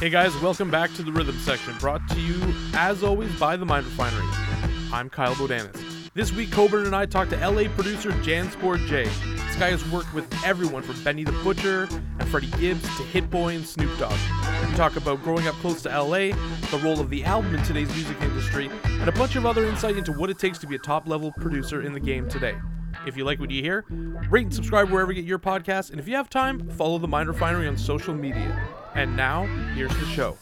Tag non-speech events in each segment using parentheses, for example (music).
Hey guys, welcome back to the Rhythm Section, brought to you, as always, by the Mind Refinery. I'm Kyle Bodanis. This week, Coburn and I talked to LA producer Jansport J. This guy has worked with everyone from Benny the Butcher and Freddie Gibbs to Hit Boy and Snoop Dogg. We talk about growing up close to LA, the role of the album in today's music industry, and a bunch of other insight into what it takes to be a top level producer in the game today. If you like what you hear, rate and subscribe wherever you get your podcasts, and if you have time, follow the Mind Refinery on social media. And now, here's the show.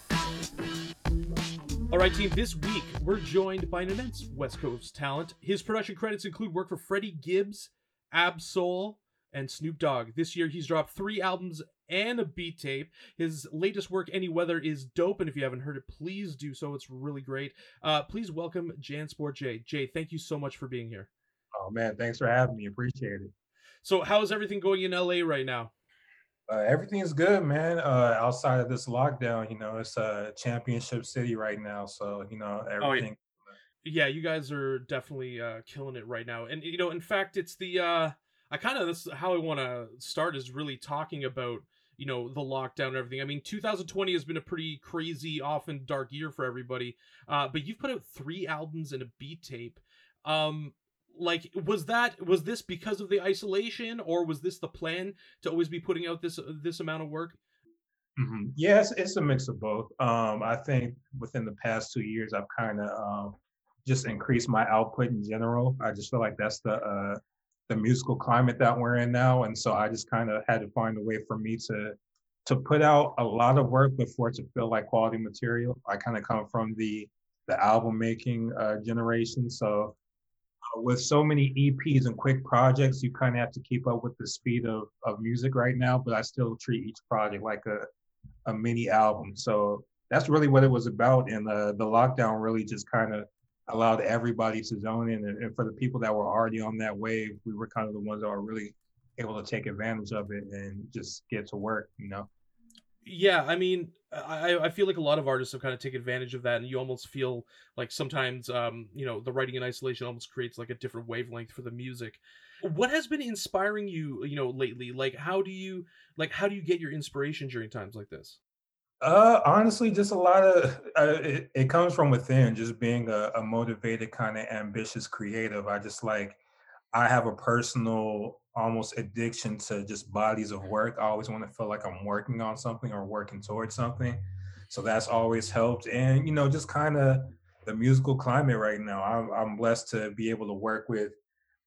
All right, team, this week we're joined by an immense West Coast talent. His production credits include work for Freddie Gibbs, Ab-Soul, and Snoop Dogg. This year he's dropped three albums and a beat tape. His latest work, Any Weather, is dope, and if you haven't heard it, please do so. It's really great. Uh, please welcome Jansport J. Jay, thank you so much for being here. Oh man, thanks for having me. Appreciate it. So, how is everything going in LA right now? Uh, everything's good, man. Uh, outside of this lockdown, you know, it's a championship city right now, so you know everything. Oh, yeah. yeah, you guys are definitely uh, killing it right now, and you know, in fact, it's the uh, I kind of this how I want to start is really talking about you know the lockdown and everything. I mean, 2020 has been a pretty crazy, often dark year for everybody. Uh, but you've put out three albums and a beat tape. Um, like was that was this because of the isolation or was this the plan to always be putting out this this amount of work? Mm-hmm. yes it's a mix of both. Um i think within the past two years i've kind of um just increased my output in general. I just feel like that's the uh the musical climate that we're in now and so i just kind of had to find a way for me to to put out a lot of work before it to feel like quality material. I kind of come from the the album making uh, generation so with so many EPs and quick projects, you kind of have to keep up with the speed of, of music right now. But I still treat each project like a, a mini album. So that's really what it was about. And the, the lockdown really just kind of allowed everybody to zone in. And, and for the people that were already on that wave, we were kind of the ones that were really able to take advantage of it and just get to work, you know? yeah i mean I, I feel like a lot of artists have kind of taken advantage of that and you almost feel like sometimes um you know the writing in isolation almost creates like a different wavelength for the music. What has been inspiring you you know lately? Like how do you like how do you get your inspiration during times like this? Uh honestly just a lot of (laughs) uh, it, it comes from within just being a, a motivated kind of ambitious creative. I just like i have a personal almost addiction to just bodies of work. I always want to feel like I'm working on something or working towards something. So that's always helped. And, you know, just kind of the musical climate right now. I'm, I'm blessed to be able to work with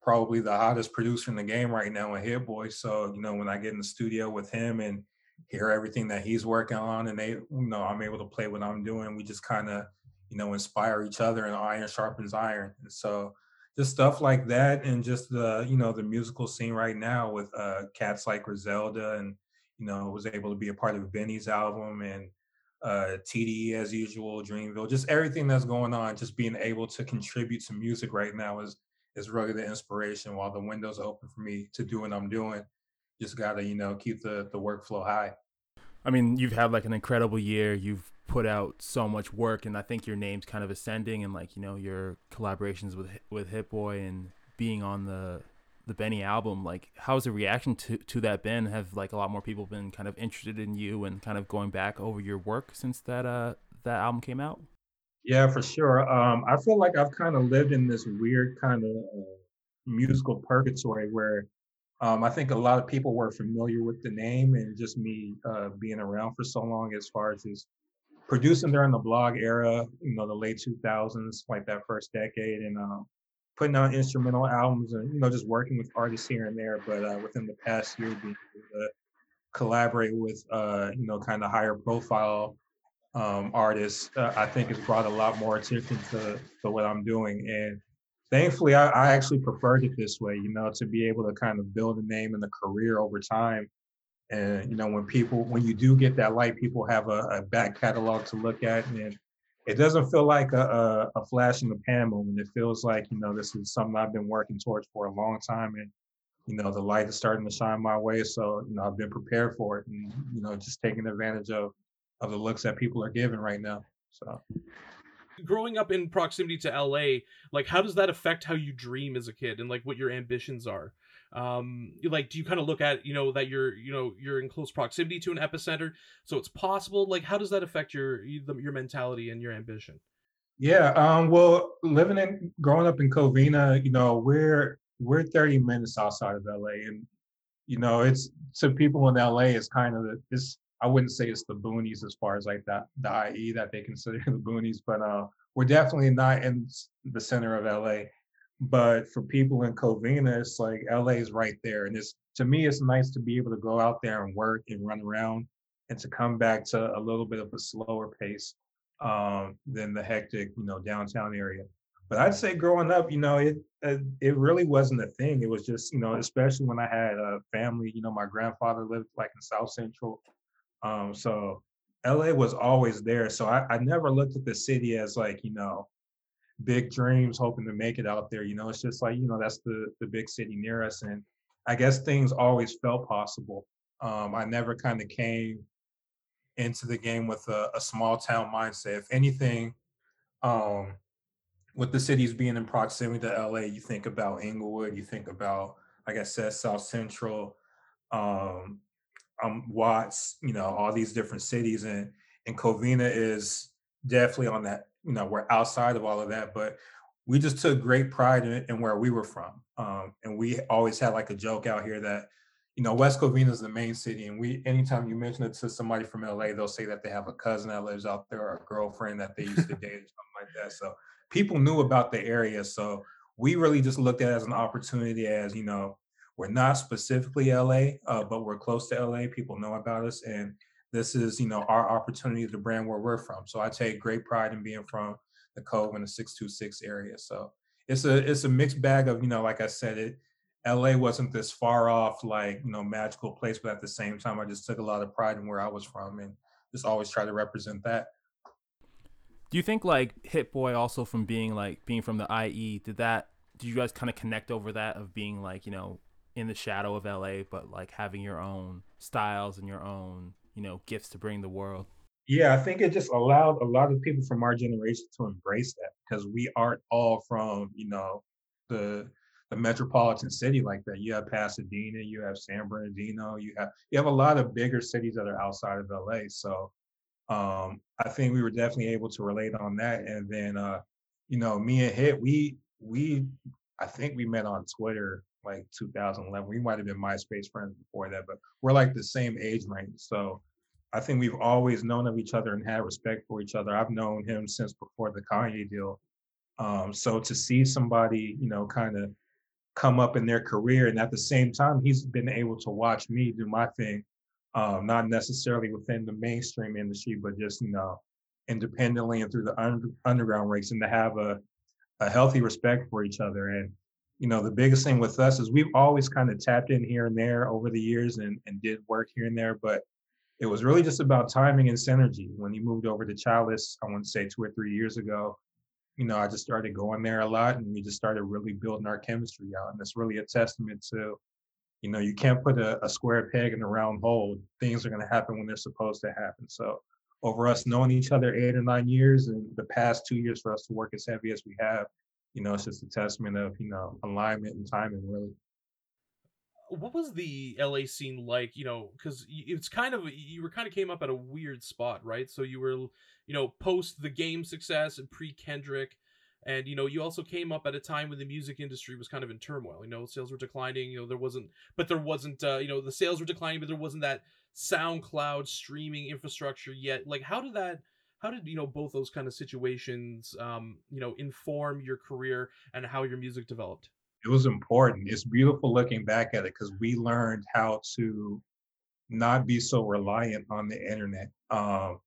probably the hottest producer in the game right now in Hit Boy. So, you know, when I get in the studio with him and hear everything that he's working on and they, you know, I'm able to play what I'm doing, we just kind of, you know, inspire each other and iron sharpens iron. And so, just stuff like that and just the you know the musical scene right now with uh cats like Griselda and you know was able to be a part of Benny's album and uh TDE as usual Dreamville just everything that's going on just being able to contribute to music right now is is really the inspiration. While the windows open for me to do what I'm doing just got to you know keep the the workflow high. I mean you've had like an incredible year. You've put out so much work, and I think your name's kind of ascending, and like you know your collaborations with with Hit Boy and being on the the Benny album. Like, how's the reaction to to that been? Have like a lot more people been kind of interested in you and kind of going back over your work since that uh that album came out? Yeah, for sure. Um, I feel like I've kind of lived in this weird kind of uh, musical purgatory where um, I think a lot of people were familiar with the name and just me uh, being around for so long as far as just producing during the blog era, you know, the late 2000s, like that first decade, and um, putting out instrumental albums and, you know, just working with artists here and there. But uh, within the past year, being able to collaborate with, uh, you know, kind of higher profile um, artists, uh, I think has brought a lot more attention to, to what I'm doing. And thankfully, I, I actually preferred it this way, you know, to be able to kind of build a name and a career over time and you know, when people, when you do get that light, people have a, a back catalog to look at, and it doesn't feel like a, a, a, flash in the pan moment. It feels like you know this is something I've been working towards for a long time, and you know the light is starting to shine my way. So you know I've been prepared for it, and you know just taking advantage of of the looks that people are giving right now. So growing up in proximity to LA, like how does that affect how you dream as a kid and like what your ambitions are? Um like do you kind of look at you know that you're you know you're in close proximity to an epicenter? So it's possible like how does that affect your your mentality and your ambition? Yeah um well living in growing up in covina you know we're we're 30 minutes outside of la and you know it's to people in la it's kind of this i wouldn't say it's the boonies as far as like that the ie that they consider (laughs) the boonies but uh we're definitely not in the center of la but for people in Covina, it's like LA is right there. And it's to me, it's nice to be able to go out there and work and run around and to come back to a little bit of a slower pace um, than the hectic, you know, downtown area. But I'd say growing up, you know, it it really wasn't a thing. It was just, you know, especially when I had a family. You know, my grandfather lived like in South Central, um, so LA was always there. So I, I never looked at the city as like, you know, big dreams, hoping to make it out there. You know, it's just like, you know, that's the the big city near us. And I guess things always felt possible. Um, I never kind of came into the game with a, a small town mindset. If anything, um, with the cities being in proximity to LA, you think about Inglewood, you think about, like I said, South Central, um, um, Watts, you know, all these different cities, and and Covina is definitely on that you know we're outside of all of that but we just took great pride in, in where we were from um, and we always had like a joke out here that you know west covina is the main city and we anytime you mention it to somebody from la they'll say that they have a cousin that lives out there or a girlfriend that they used to (laughs) date or something like that so people knew about the area so we really just looked at it as an opportunity as you know we're not specifically la uh, but we're close to la people know about us and this is you know our opportunity to brand where we're from. So i take great pride in being from the cove and the 626 area. So it's a it's a mixed bag of you know like i said it la wasn't this far off like you know magical place but at the same time i just took a lot of pride in where i was from and just always try to represent that. Do you think like hit boy also from being like being from the ie did that did you guys kind of connect over that of being like you know in the shadow of la but like having your own styles and your own you know gifts to bring the world. Yeah i think it just allowed a lot of people from our generation to embrace that because we aren't all from you know the the metropolitan city like that. You have pasadena you have san bernardino you have you have a lot of bigger cities that are outside of la so um i think we were definitely able to relate on that. And then uh you know me and hit we we i think we met on twitter like 2011 we might have been myspace friends before that but we're like the same age range so I think we've always known of each other and had respect for each other. I've known him since before the Kanye deal. Um, so to see somebody, you know, kind of come up in their career, and at the same time, he's been able to watch me do my thing, um, not necessarily within the mainstream industry, but just you know, independently and through the under, underground ranks, and to have a a healthy respect for each other. And you know, the biggest thing with us is we've always kind of tapped in here and there over the years and and did work here and there, but it was really just about timing and synergy. When he moved over to Chalice, I want to say two or three years ago, you know, I just started going there a lot and we just started really building our chemistry out. And it's really a testament to, you know, you can't put a, a square peg in a round hole. Things are going to happen when they're supposed to happen. So over us knowing each other eight or nine years and the past two years for us to work as heavy as we have, you know, it's just a testament of, you know, alignment and timing really what was the LA scene like? You know, because it's kind of you were kind of came up at a weird spot, right? So you were, you know, post the game success and pre Kendrick, and you know you also came up at a time when the music industry was kind of in turmoil. You know, sales were declining. You know, there wasn't, but there wasn't, uh, you know, the sales were declining, but there wasn't that SoundCloud streaming infrastructure yet. Like, how did that? How did you know both those kind of situations, um, you know, inform your career and how your music developed? it was important. It's beautiful looking back at it because we learned how to not be so reliant on the internet. Um,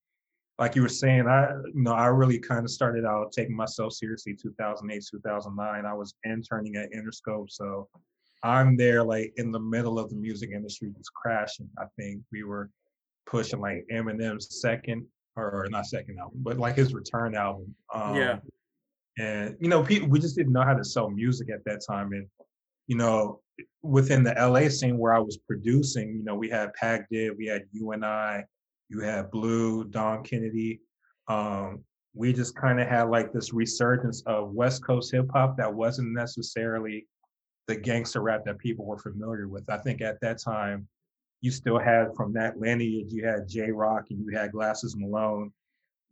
like you were saying, I you know I really kind of started out taking myself seriously 2008, 2009. I was interning at Interscope, so I'm there like in the middle of the music industry just crashing. I think we were pushing like Eminem's second or not second album, but like his return album. Um, yeah and you know people we just didn't know how to sell music at that time and you know within the la scene where i was producing you know we had Pac Div we had U-N-I you had Blu dom kennedy um, we just kind of had like this resurgence of west coast hip hop that wasn't necessarily the gangster rap that people were familiar with. I think at that time, you still had from that lineage, you had Jay Rock and you had Glasses Malone.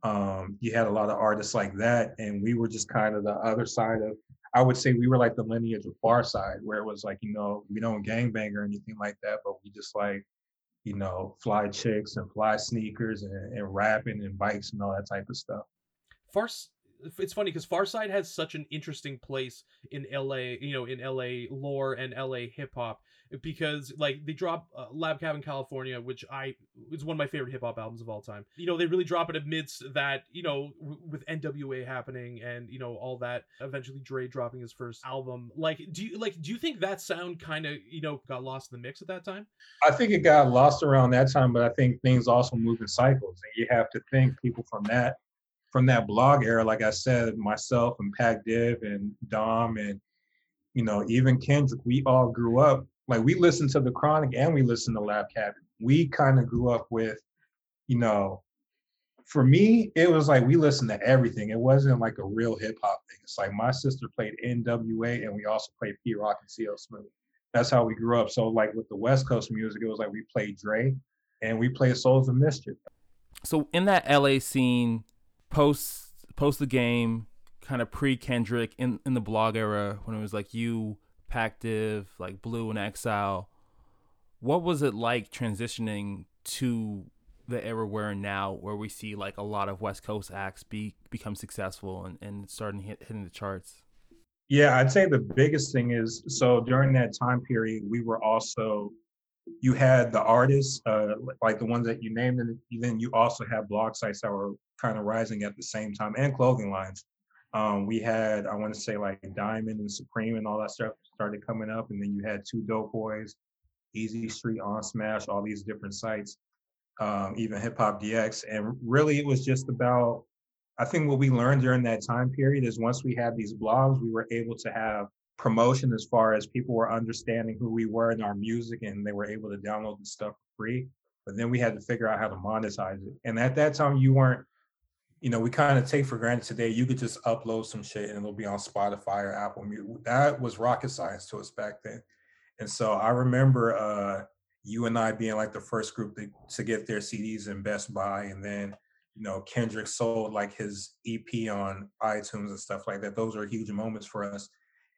Um, you had a lot of artists like that, and we were just kind of the other side of. I would say we were like the lineage of Pharcyde, where it was like you know we don't gangbang or anything like that, but we just like you know fly chicks and fly sneakers and, and rapping and bikes and all that type of stuff. Farce it's funny because Pharcyde has such an interesting place in LA, you know, in LA lore and LA hip hop because like they drop uh, Lab Cabin California, which I is one of my favorite hip hop albums of all time. You know, they really drop it amidst that, you know, w- with NWA happening and you know all that. Eventually, Dre dropping his first album. Like, do you like do you think that sound kind of you know got lost in the mix at that time? I think it got lost around that time, but I think things also move in cycles, and you have to think people from that from that blog era, like I said, myself and Pac Div and Dom and you know even Kendrick, we all grew up like we listened to the Chronic and we listened to Lab Cabin. We kind of grew up with, you know, for me it was like we listened to everything. It wasn't like a real hip hop thing. It's like my sister played NWA and we also played Pete Rock and CL Smooth. That's how we grew up. So like with the West Coast music, it was like we played Dre and we played Souls of Mischief. So in that LA scene, post post the game, kind of pre Kendrick in in the blog era when it was like you, Pac Div, like Blu and Exile. What was it like transitioning to the era we're in now, where we see like a lot of West Coast acts be become successful and, and starting hit, hitting the charts? Yeah, I'd say the biggest thing is so during that time period, we were also you had the artists, uh, like the ones that you named, and then you also had blog sites that were kind of rising at the same time, and clothing lines. Um, we had, I want to say, like Diamond and Supreme and all that stuff started coming up, and then you had Two Dope Boys, Easy Street, On Smash, all these different sites, um, even Hip Hop DX, and really it was just about. I think what we learned during that time period is once we had these blogs, we were able to have promotion as far as people were understanding who we were and our music and they were able to download the stuff for free. But then we had to figure out how to monetize it. And at that time, you weren't, you know, we kind of take for granted today, you could just upload some shit and it'll be on Spotify or Apple Music. That was rocket science to us back then. And so I remember uh, U-N-I being like the first group to, to get their CDs in Best Buy. And then, you know, Kendrick sold like his EP on iTunes and stuff like that. Those are huge moments for us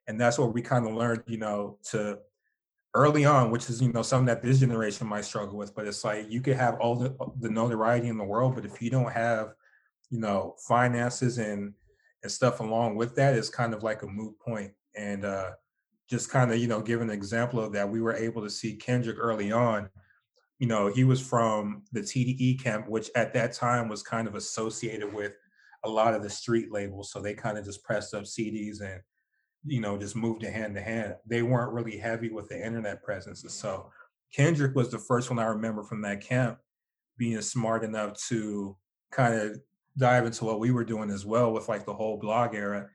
and that's what we kind of learned you know to early on which is you know something that this generation might struggle with but it's like you could have all the, the notoriety in the world but if you don't have you know finances and and stuff along with that is kind of like a moot point and uh just kind of you know give an example of that we were able to see kendrick early on you know he was from the tde camp which at that time was kind of associated with a lot of the street labels so they kind of just pressed up cds and you know, just moved it hand to hand. They weren't really heavy with the internet presence. So Kendrick was the first one I remember from that camp being smart enough to kind of dive into what we were doing as well with like the whole blog era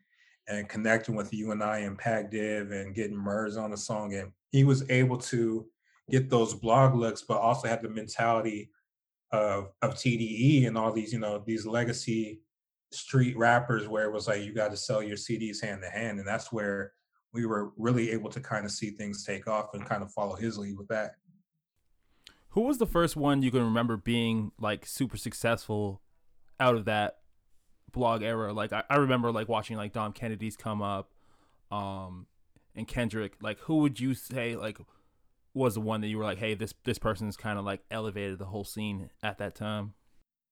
and connecting with U-N-I and Pac Div and getting Murs on the song. And he was able to get those blog looks, but also had the mentality of of TDE and all these, you know, these legacy street rappers where it was like you got to sell your CDs hand to hand, and that's where we were really able to kind of see things take off and kind of follow his lead with that. Who was the first one you can remember being like super successful out of that blog era? Like I, I remember like watching like Dom Kennedy's come up, um, and Kendrick. Like who would you say like was the one that you were like, hey, this this person's kind of like elevated the whole scene at that time?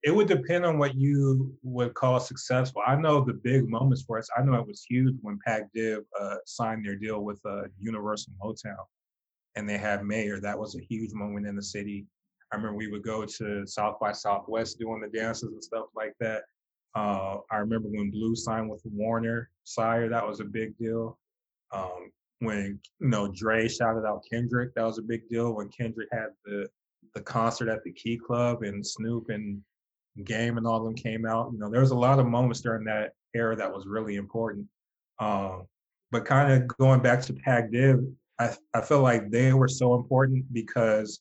it would depend on what you would call successful. I know the big moments for us. I know it was huge when Pac Div uh, signed their deal with uh, Universal Motown, and they had Mayor. That was a huge moment in the city. I remember we would go to South by Southwest doing the dances and stuff like that. Uh, I remember when Blu signed with Warner Sire. That was a big deal. Um, when you know Dre shouted out Kendrick, that was a big deal. When Kendrick had the the concert at the Key Club and Snoop and Game and all of them came out. You know, there was a lot of moments during that era that was really important. Um, but kind of going back to Pac Div, I, I feel like they were so important because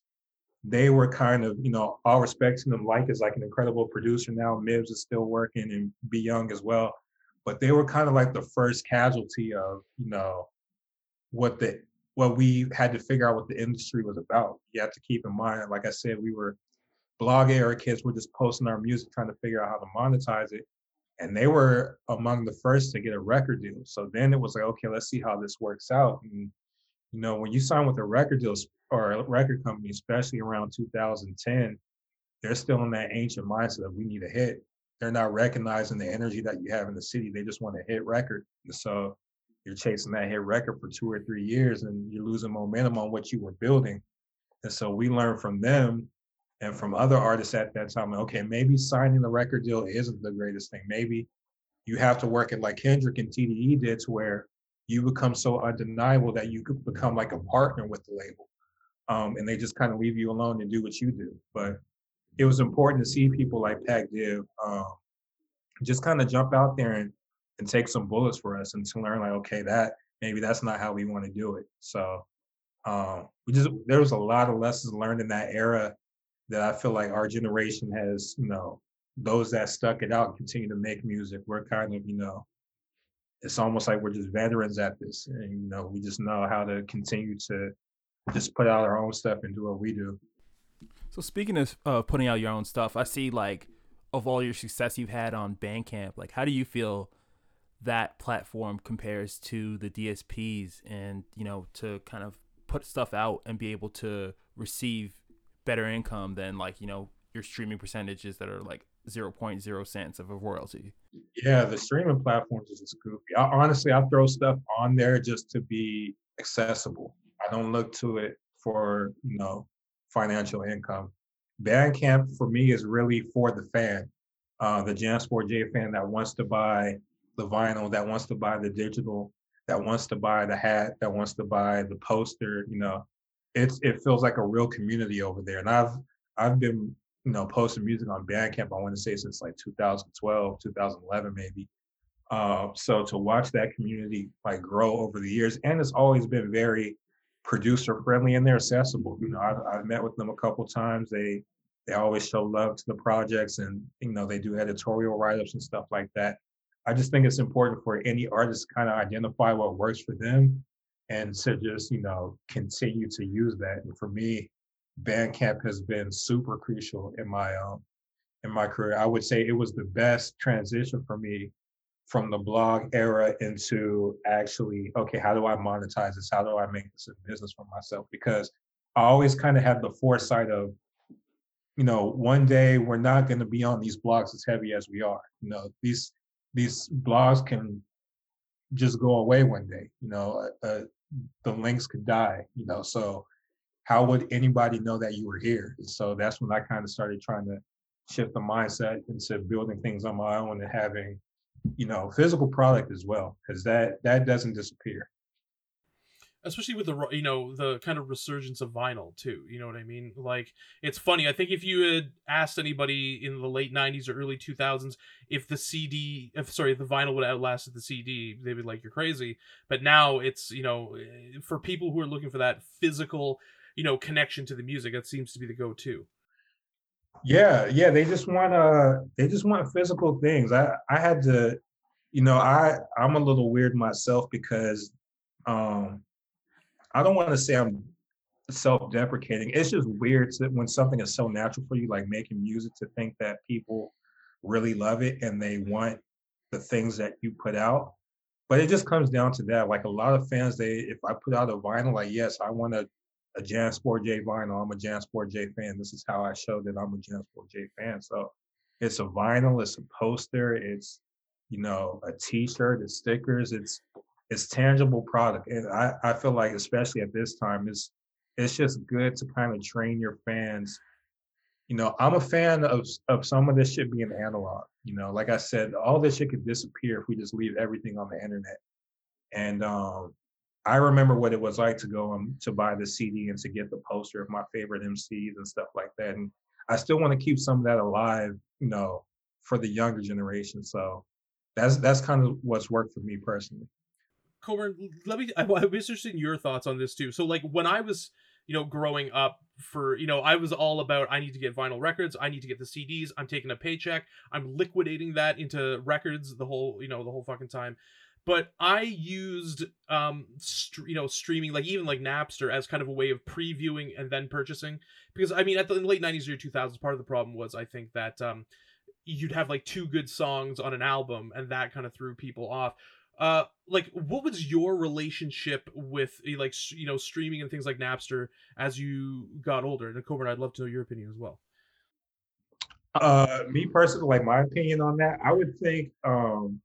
they were kind of, you know, all respect to them. Lyke is like an incredible producer now. Mibs is still working and Be Young as well. But they were kind of like the first casualty of, you know, what the what we had to figure out what the industry was about. You have to keep in mind, like I said, we were blog era kids. We're just posting our music, trying to figure out how to monetize it. And they were among the first to get a record deal. So then it was like, okay, let's see how this works out. And you know, when you sign with a record deal or record company, especially around 2010, they're still in that ancient mindset that we need a hit. They're not recognizing the energy that you have in the city. They just want a hit record. So you're chasing that hit record for two or three years and you're losing momentum on what you were building. And so we learned from them and from other artists at that time, okay, maybe signing the record deal isn't the greatest thing. Maybe you have to work it like Kendrick and TDE did to where you become so undeniable that you could become like a partner with the label. Um, and they just kind of leave you alone and do what you do. But it was important to see people like Pac Div um, just kind of jump out there and, and take some bullets for us and to learn like, okay, that maybe that's not how we want to do it. So um, we just there was a lot of lessons learned in that era that I feel like our generation has, you know, those that stuck it out continue to make music. We're kind of, you know, it's almost like we're just veterans at this. And, you know, we just know how to continue to just put out our own stuff and do what we do. So speaking of uh, putting out your own stuff, I see like of all your success you've had on Bandcamp, like how do you feel that platform compares to the DSPs and, you know, to kind of put stuff out and be able to receive better income than like, you know, your streaming percentages that are like 0.0 cents of a royalty. Yeah, the streaming platforms is just goofy. I, honestly, I throw stuff on there just to be accessible. I don't look to it for, you know, financial income. Bandcamp for me is really for the fan, uh, the JanSport J fan that wants to buy the vinyl, that wants to buy the digital, that wants to buy the hat, that wants to buy the poster. You know, it's it feels like a real community over there. And I've I've been you know, posting music on Bandcamp, I want to say since like 2012, 2011, maybe. Uh, so to watch that community like grow over the years, and it's always been very producer friendly and they're accessible. You know, I've, I've met with them a couple times. They they always show love to the projects, and you know, they do editorial write ups and stuff like that. I just think it's important for any artist to kind of identify what works for them and to just you know continue to use that. And for me, Bandcamp has been super crucial in my um in my career. I would say it was the best transition for me from the blog era into actually okay, how do I monetize this? How do I make this a business for myself? Because I always kind of had the foresight of, you know, one day we're not going to be on these blogs as heavy as we are. You know, these these blogs can just go away one day. You know, uh, uh, the links could die. You know, so how would anybody know that you were here? So that's when I kind of started trying to shift the mindset into building things on my own and having, you know, physical product as well, because that that doesn't disappear. Especially with the you know the kind of resurgence of vinyl too. You know what I mean? Like it's funny. I think if you had asked anybody in the late '90s or early 2000s if the CD, if sorry, if the vinyl would outlast the CD, they'd be like, "You're crazy." But now it's you know eh, for people who are looking for that physical you know connection to the music that seems to be the go-to yeah yeah they just want uh they just want physical things. I i had to you know i i'm a little weird myself because um i don't want to say i'm self-deprecating. It's just weird to, when something is so natural for you like making music to think that people really love it and they want the things that you put out. But it just comes down to that like a lot of fans they if i put out a vinyl like yes i want to a JanSport J vinyl. I'm a JanSport J fan. This is how I show that I'm a JanSport J fan. So it's a vinyl, it's a poster, it's you know a T-shirt, it's stickers, it's it's tangible product, and I I feel like especially at this time, it's it's just good to kind of train your fans. You know, I'm a fan of of some of this shit being analog. You know, like I said, all this shit could disappear if we just leave everything on the internet. And um, I remember what it was like to go um, to buy the CD and to get the poster of my favorite MCs and stuff like that. And I still want to keep some of that alive, you know, for the younger generation. So that's that's kind of what's worked for me personally. Coburn, let me. (laughs) I'm interested in your thoughts on this too. So, like when I was, you know, growing up, for you know, I was all about I need to get vinyl records, I need to get the CDs. I'm taking a paycheck, I'm liquidating that into records the whole, you know, the whole fucking time. But I used um st- you know streaming like even like Napster as kind of a way of previewing and then purchasing. Because I mean at the late 90s or 2000s part of the problem was I think that um you'd have like two good songs on an album and that kind of threw people off. Uh like what was your relationship with eh, like you know streaming and things like napster as you got older? And Coburn, i'd love to know your opinion as well. Uh me personally like my opinion on that i would think um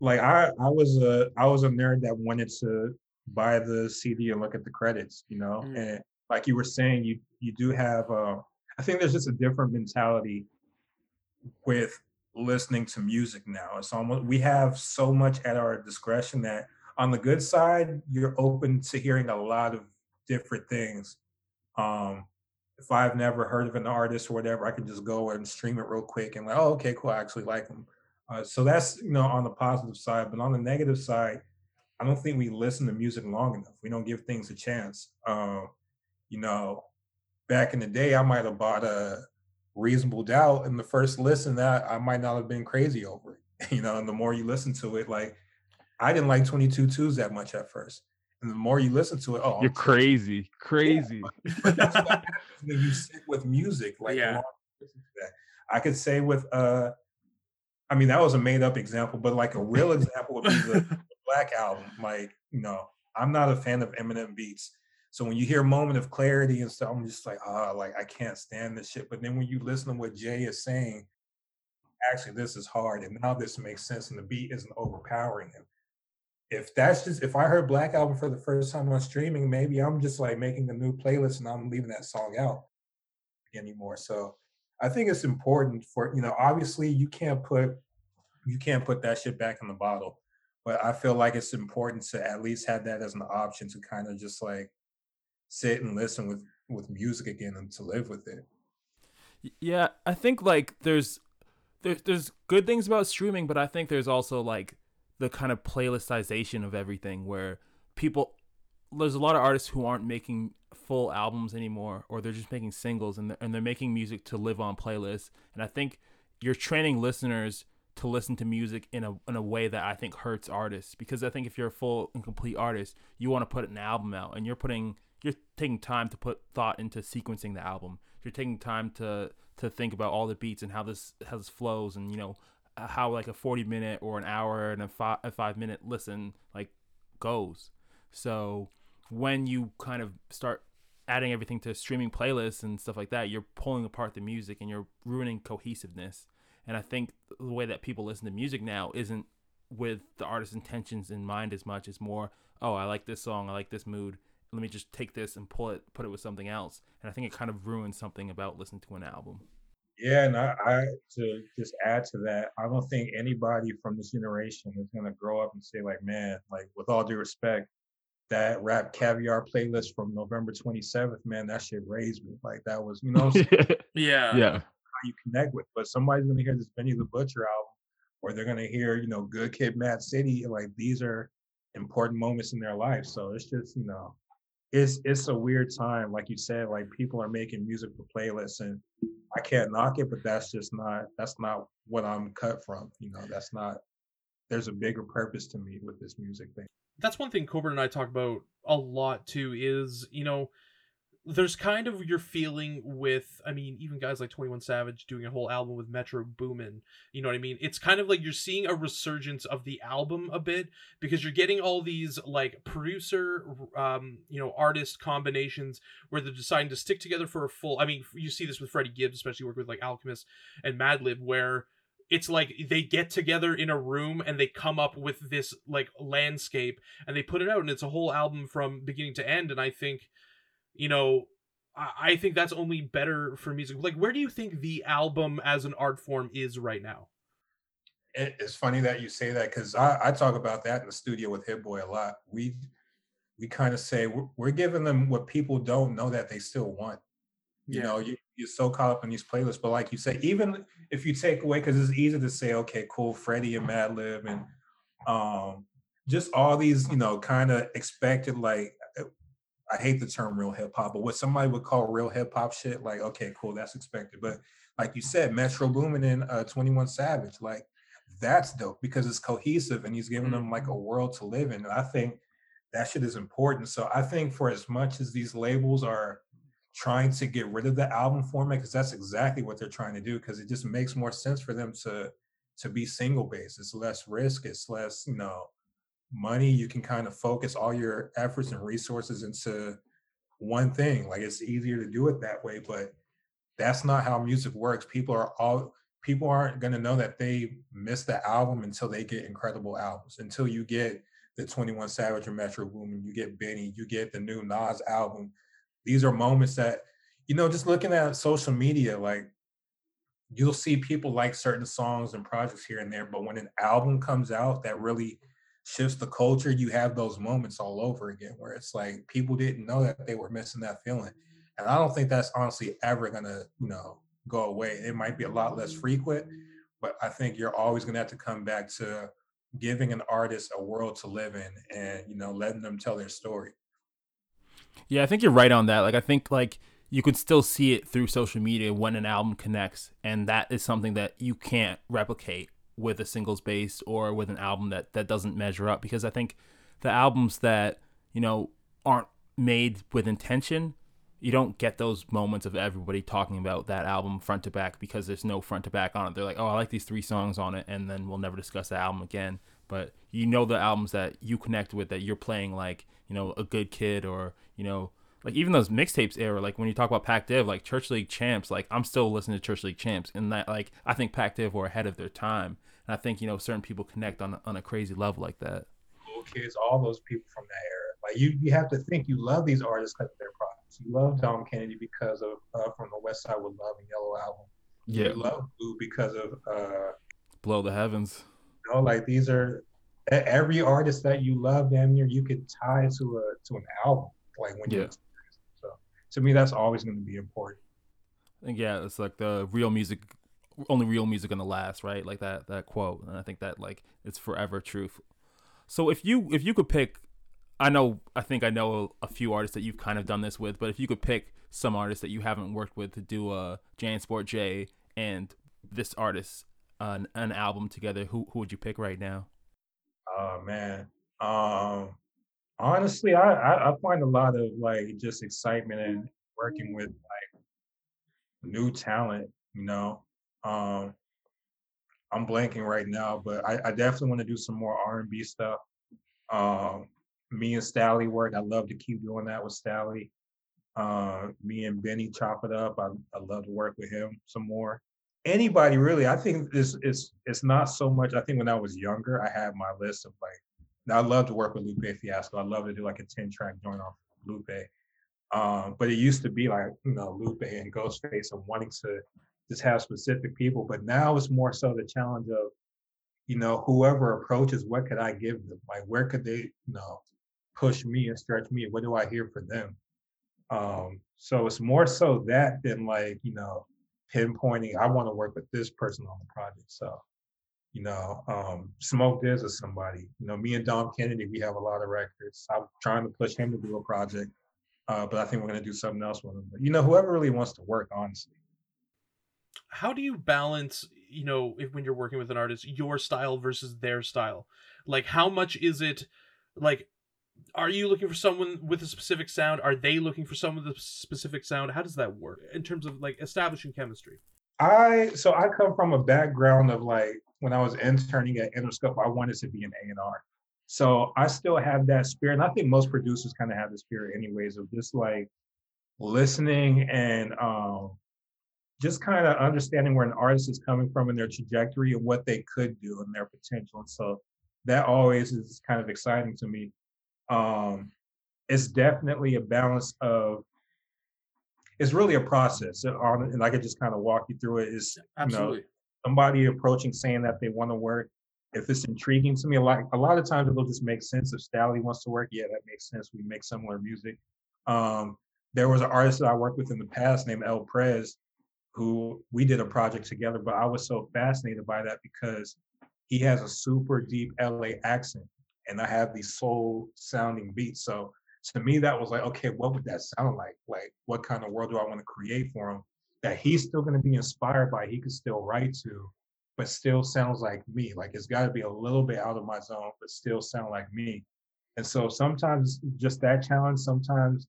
like i i was a i was a nerd that wanted to buy the cd and look at the credits you know mm. and like you were saying you you do have uh i think there's just a different mentality with listening to music now. It's almost we have so much at our discretion that on the good side, you're open to hearing a lot of different things. Um, if I've never heard of an artist or whatever, I can just go and stream it real quick and like, oh, okay, cool, I actually like them. Uh, so that's you know on the positive side, but on the negative side, I don't think we listen to music long enough. We don't give things a chance. Uh, you know, back in the day, I might have bought a reasonable doubt and the first listen that I might not have been crazy over it. (laughs) You know, and the more you listen to it, like I didn't like 22 twos that much at first. And the more you listen to it, oh, you're crazy, crazy. Yeah. But that's what happens when you (laughs) sit with music. Like, yeah. I could say with, uh, I mean, that was a made up example, but like a real (laughs) example would be the, Black album. Like, you know, I'm not a fan of Eminem beats, so when you hear moment of clarity and stuff, I'm just like, ah, oh, like I can't stand this shit. But then when you listen to what Jay is saying, actually this is hard, and now this makes sense, and the beat isn't overpowering him. If that's just if I heard Black Album for the first time on streaming, maybe I'm just like making a new playlist and I'm leaving that song out anymore. So I think it's important for you know, obviously you can't put you can't put that shit back in the bottle. But I feel like it's important to at least have that as an option to kind of just like sit and listen with with music again and to live with it. Yeah, I think like there's there's there's good things about streaming, but I think there's also like the kind of playlistization of everything where people there's a lot of artists who aren't making full albums anymore or they're just making singles and they're, and they're making music to live on playlists and I think you're training listeners to listen to music in a in a way that I think hurts artists because I think if you're a full and complete artist you want to put an album out and you're putting you're taking time to put thought into sequencing the album. You're taking time to to think about all the beats and how this this flows and you know how like a 40 minute or an hour and a five, a five minute listen like goes. So when you kind of start adding everything to streaming playlists and stuff like that, you're pulling apart the music and you're ruining cohesiveness. And I think the way that people listen to music now isn't with the artist's intentions in mind as much. It's more, oh, I like this song, I like this mood, let me just take this and pull it, put it with something else. And I think it kind of ruins something about listening to an album. Yeah, and I, I to just add to that, I don't think anybody from this generation is gonna grow up and say like, man, like with all due respect, that rap caviar playlist from November 27th, man, that shit raised me. Like that was, you know, (laughs) yeah, yeah, how you connect with. But somebody's gonna hear this Benny the Butcher album, or they're gonna hear, you know, Good Kid, Mad City. Like these are important moments in their life. So it's just, you know, it's it's a weird time like you said like people are making music for playlists and i can't knock it but that's just not that's not what i'm cut from you know that's not there's a bigger purpose to me with this music thing that's one thing coburn and i talk about a lot too is you know there's kind of your feeling with i mean even guys like 21 savage doing a whole album with metro boomin you know what i mean? It's kind of like you're seeing a resurgence of the album a bit because you're getting all these like producer um you know artist combinations where they're deciding to stick together for a full i mean you see this with freddie gibbs especially working with like alchemist and madlib where it's like they get together in a room and they come up with this like landscape and they put it out and it's a whole album from beginning to end and i think you know, I, think that's only better for music. Like, where do you think the album as an art form is right now? It's funny that you say that because I, I, talk about that in the studio with Hit Boy a lot. We we kind of say we're, we're, giving them what people don't know that they still want. You yeah. know, you, you're so caught up in these playlists, but like you say, even if you take away, because it's easy to say, okay, cool, Freddie and Madlib and um, just all these, you know, kind of expected like I hate the term real hip hop, but what somebody would call real hip hop shit, like, okay, cool, that's expected. But like you said, Metro Boomin and uh, 21 Savage, like that's dope because it's cohesive and he's giving them like a Mm-hmm. world to live in. And I think that shit is important. So I think for as much as these labels are trying to get rid of the album format, because that's exactly what they're trying to do, because it just makes more sense for them to to be single based. It's less risk, it's less, you know, money. You can kind of focus all your efforts and resources into one thing. Like it's easier to do it that way, but that's not how music works. People are all people aren't going to know that they missed the album until they get incredible albums. Until you get the 21 Savage or Metro Boomin, you get Benny, you get the new Nas album. These are moments that you know, just looking at social media, like you'll see people like certain songs and projects here and there, but when an album comes out that really shifts the culture, you have those moments all over again where it's like people didn't know that they were missing that feeling. And I don't think that's honestly ever gonna, you know, go away. It might be a lot less frequent, but I think you're always gonna have to come back to giving an artist a world to live in and, you know, letting them tell their story. Yeah, I think you're right on that. Like I think like you can still see it through social media when an album connects and that is something that you can't replicate with a singles based or with an album that that doesn't measure up because I think the albums that, you know, aren't made with intention, you don't get those moments of everybody talking about that album front to back because there's no front to back on it. They're like, "Oh, I like these three songs on it," and then we'll never discuss the album again. But you know the albums that you connect with that you're playing like, you know, a good kid or, you know, like even those mixtapes era, like when you talk about Pac Div, like Church League Champs, like I'm still listening to Church League Champs, and that like I think Pac Div were ahead of their time, and I think you know certain people connect on on a crazy level like that. Cool kids, all those people from that era. Like you, you have to think you love these artists because of their products. You love Dom Kennedy because of uh, from the West Side with Love and Yellow album. Yeah. You love Blu because of uh, Below the Heavens. you know, like these are every artist that you love. Damn near you could tie to a to an album. Like when you Yeah. so to me, that's always going to be important. And yeah, it's like the real music, only real music gonna last, right? Like that that quote, and I think that like it's forever truth. So if you if you could pick, I know I think I know a, few artists that you've kind of done this with, but if you could pick some artists that you haven't worked with to do a Jansport J and this artist an, an album together, who who would you pick right now? Oh man. Um honestly I, I I find a lot of like just excitement in working with like new talent, you know. Um I'm blanking right now, but I, I definitely want to do some more R and B stuff. Um me and Stalley work. I love to keep doing that with Stalley. Uh, me and Benny chop it up. I, I love to work with him some more anybody really. I think this is it's not so much. I think when I was younger, I had my list of like. I love to work with Lupe Fiasco. I love to do like a ten track joint off Lupe. Um, but it used to be like you know Lupe and Ghostface and wanting to just have specific people. But now it's more so the challenge of you know whoever approaches, what could I give them? Like where could they you know push me and stretch me? What do I hear for them? Um, so it's more so that than like you know pinpointing I want to work with this person on the project. So, you know, um, Smoke DZA is somebody. You know, me and Dom Kennedy, we have a lot of records. I'm trying to push him to do a project, uh, but I think we're gonna do something else with him. But you know, whoever really wants to work, honestly. how do you balance you know if when you're working with an artist your style versus their style like how much is it like are you looking for someone with a specific sound are they looking for someone with a specific sound how does that work in terms of like establishing chemistry I so I come from a background of like when I was interning at Interscope, I wanted to be an A and R. So I still have that spirit, and I think most producers kind of have the spirit, anyways, of just like listening and um, just kind of understanding where an artist is coming from and their trajectory and what they could do and their potential. And so that always is kind of exciting to me. Um, it's definitely a balance of it's really a process. And on and I could just kind of walk you through it. Is you know somebody approaching saying that they want to work. If it's intriguing to me a lot a lot of times it'll just make sense if Stalley wants to work. Yeah that makes sense. We make similar music. Um there was an artist that I worked with in the past named El Prez who we did a project together but I was so fascinated by that because he has a super deep LA accent and I have these soul sounding beats so to me that was like okay what would that sound like like what kind of world do i want to create for him that he's still going to be inspired by he could still write to but still sounds like me. Like it's got to be a little bit out of my zone, but still sound like me. And so sometimes just that challenge, sometimes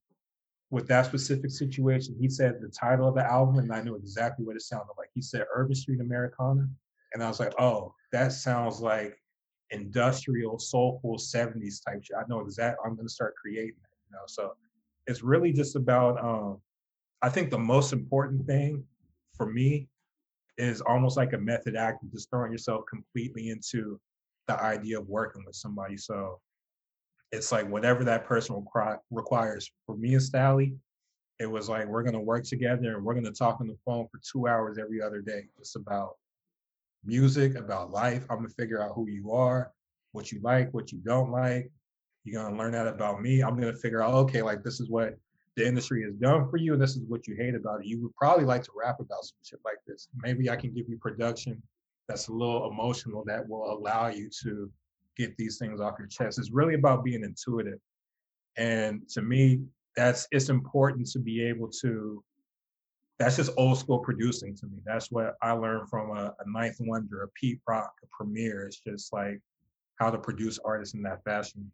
with that specific situation, he said the title of the album, and I knew exactly what it sounded like. He said Urban Street Americana. And I was like, oh, that sounds like industrial, soulful 70s type shit. I know exactly I'm gonna start creating it, you know. So it's really just about um I think the most important thing for me is almost like a method act of just throwing yourself completely into the idea of working with somebody. So it's like whatever that person requi- requires. For me and Stalley, it was like we're gonna work together and we're gonna talk on the phone for two hours every other day, just about music, about life. I'm gonna figure out who you are, what you like, what you don't like. You're gonna learn that about me. I'm gonna figure out, okay, like this is what the industry has done for you, and this is what you hate about it. You would probably like to rap about some shit like this. Maybe I can give you production that's a little emotional that will allow you to get these things off your chest. It's really about being intuitive. And to me, that's it's important to be able to that's just old school producing to me. That's what I learned from a, a Ninth Wonder, a Pete Rock, a Premier. It's just like how to produce artists in that fashion.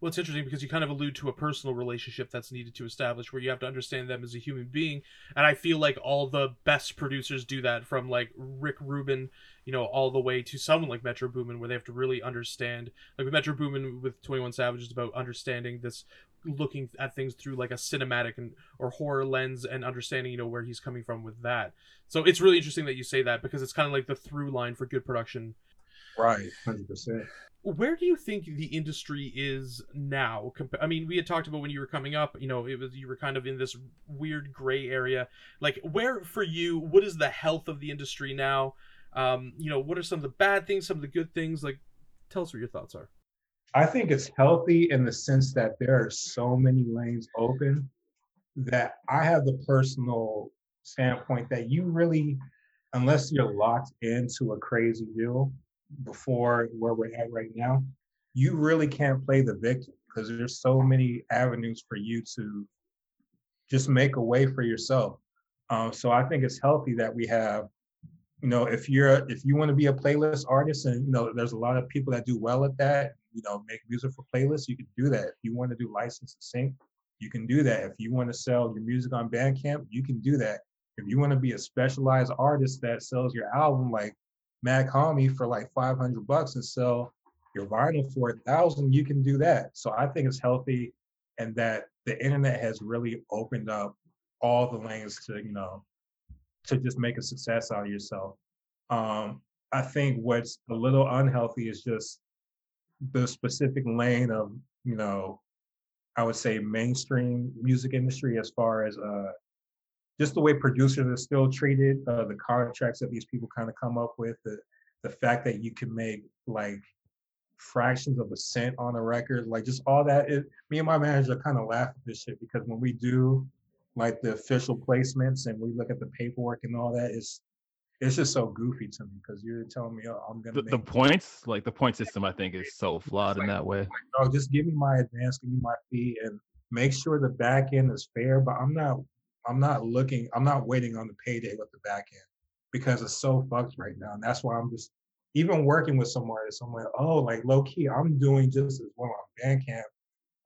Well, it's interesting because you kind of allude to a personal relationship that's needed to establish where you have to understand them as a human being. And I feel like all the best producers do that from like Rick Rubin, you know, all the way to someone like Metro Boomin, where they have to really understand. Like Metro Boomin with 21 Savage, is about understanding this, looking at things through like a cinematic and or horror lens and understanding, you know, where he's coming from with that. So it's really interesting that you say that because it's kind of like the through line for good production. Right, 100% where do you think the industry is now i mean we had talked about when you were coming up you know it was you were kind of in this weird gray area. Like where for you what is the health of the industry now? Um you know what are some of the bad things some of the good things? Like tell us what your thoughts are i think it's healthy in the sense that there are so many lanes open that i have the personal standpoint that you really unless you're locked into a crazy deal before where we're at right now, you really can't play the victim because there's so many avenues for you to just make a way for yourself. Um, so I think it's healthy that we have, you know, if you're if you want to be a playlist artist, and you know, there's a lot of people that do well at that. You know, make music for playlists. You can do that. If you want to do license and sync, you can do that. If you want to sell your music on Bandcamp, you can do that. If you want to be a specialized artist that sells your album, like Mad Homie for like 500 bucks and sell your vinyl for a thousand, you can do that. So I think it's healthy and that the internet has really opened up all the lanes to, you know, to just make a success out of yourself. Um, I think what's a little unhealthy is just the specific lane of, you know, I would say mainstream music industry as far as uh, just the way producers are still treated, uh, the contracts that these people kind of come up with, the the fact that you can make like fractions of a cent on a record, like just all that. It, me and my manager kind of laugh at this shit because when we do like the official placements and we look at the paperwork and all that, it's it's just so goofy to me because you're telling me, oh, I'm gonna the, the points, like the point system, I think is so flawed like, in that way. Oh, just give me my advance, give me my fee, and make sure the back end is fair. But I'm not I'm not looking, I'm not waiting on the payday with the back end because it's so fucked right now. And that's why I'm just even working with some artists, I'm like, oh, like low key, I'm doing just as well on Bandcamp